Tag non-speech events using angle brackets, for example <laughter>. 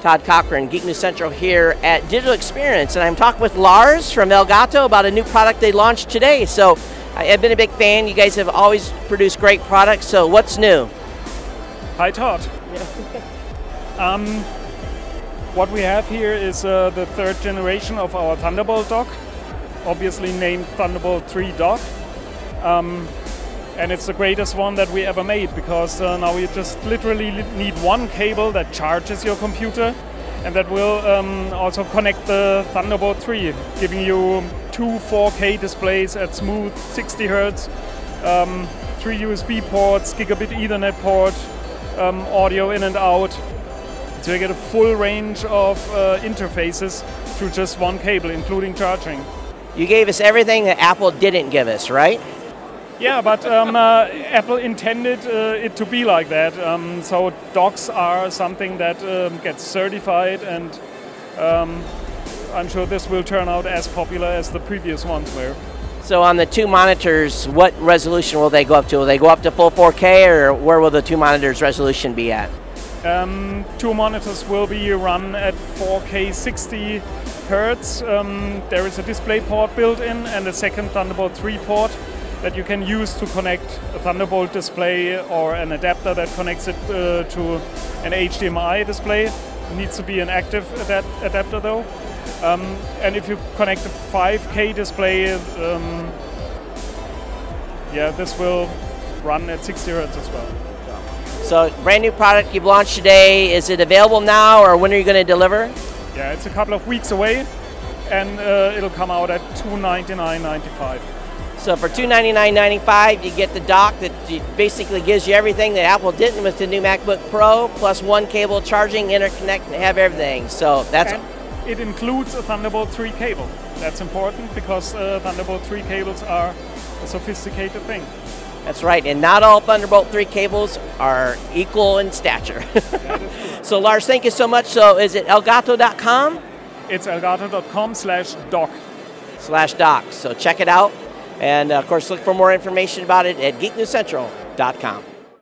Todd Cochran, Geek News Central here at Digital Experience, and I'm talking with Lars from Elgato about a new product they launched today. So I've been a big fan. You guys have always produced great products. So what's new? Hi, Todd. um, what we have here is uh, the third generation of our Thunderbolt dock, obviously named Thunderbolt 3 dock. Um, and it's the greatest one that we ever made because uh, now you just literally need one cable that charges your computer and that will um, also connect the Thunderbolt 3, giving you two 4K displays at smooth 60 hertz, um, three USB ports, gigabit Ethernet port, um, audio in and out. So you get a full range of uh, interfaces through just one cable, including charging. You gave us everything that Apple didn't give us, right? Yeah, but um, uh, Apple intended uh, it to be like that. Um, so docks are something that um, gets certified, and um, I'm sure this will turn out as popular as the previous ones were. So on the two monitors, what resolution will they go up to? Will they go up to full 4K, or where will the two monitors resolution be at? Um, two monitors will be run at 4K 60 hertz. Um, there is a display port built in and a second Thunderbolt 3 port that you can use to connect a Thunderbolt display or an adapter that connects it uh, to an HDMI display. It needs to be an active adapt- adapter though. Um, and if you connect a 5K display, um, yeah, this will run at 60 hertz as well. So brand new product you've launched today. Is it available now, or when are you going to deliver? Yeah, it's a couple of weeks away, and uh, it'll come out at 299.95. So for $299.95, you get the dock that basically gives you everything that Apple didn't with the new MacBook Pro, plus one cable charging, interconnect, and have everything. So that's. And it includes a Thunderbolt 3 cable. That's important because uh, Thunderbolt 3 cables are a sophisticated thing. That's right, and not all Thunderbolt 3 cables are equal in stature. <laughs> so Lars, thank you so much. So is it elgato.com? It's elgato.com slash dock. Slash dock. So check it out. And uh, of course, look for more information about it at geeknewscentral.com.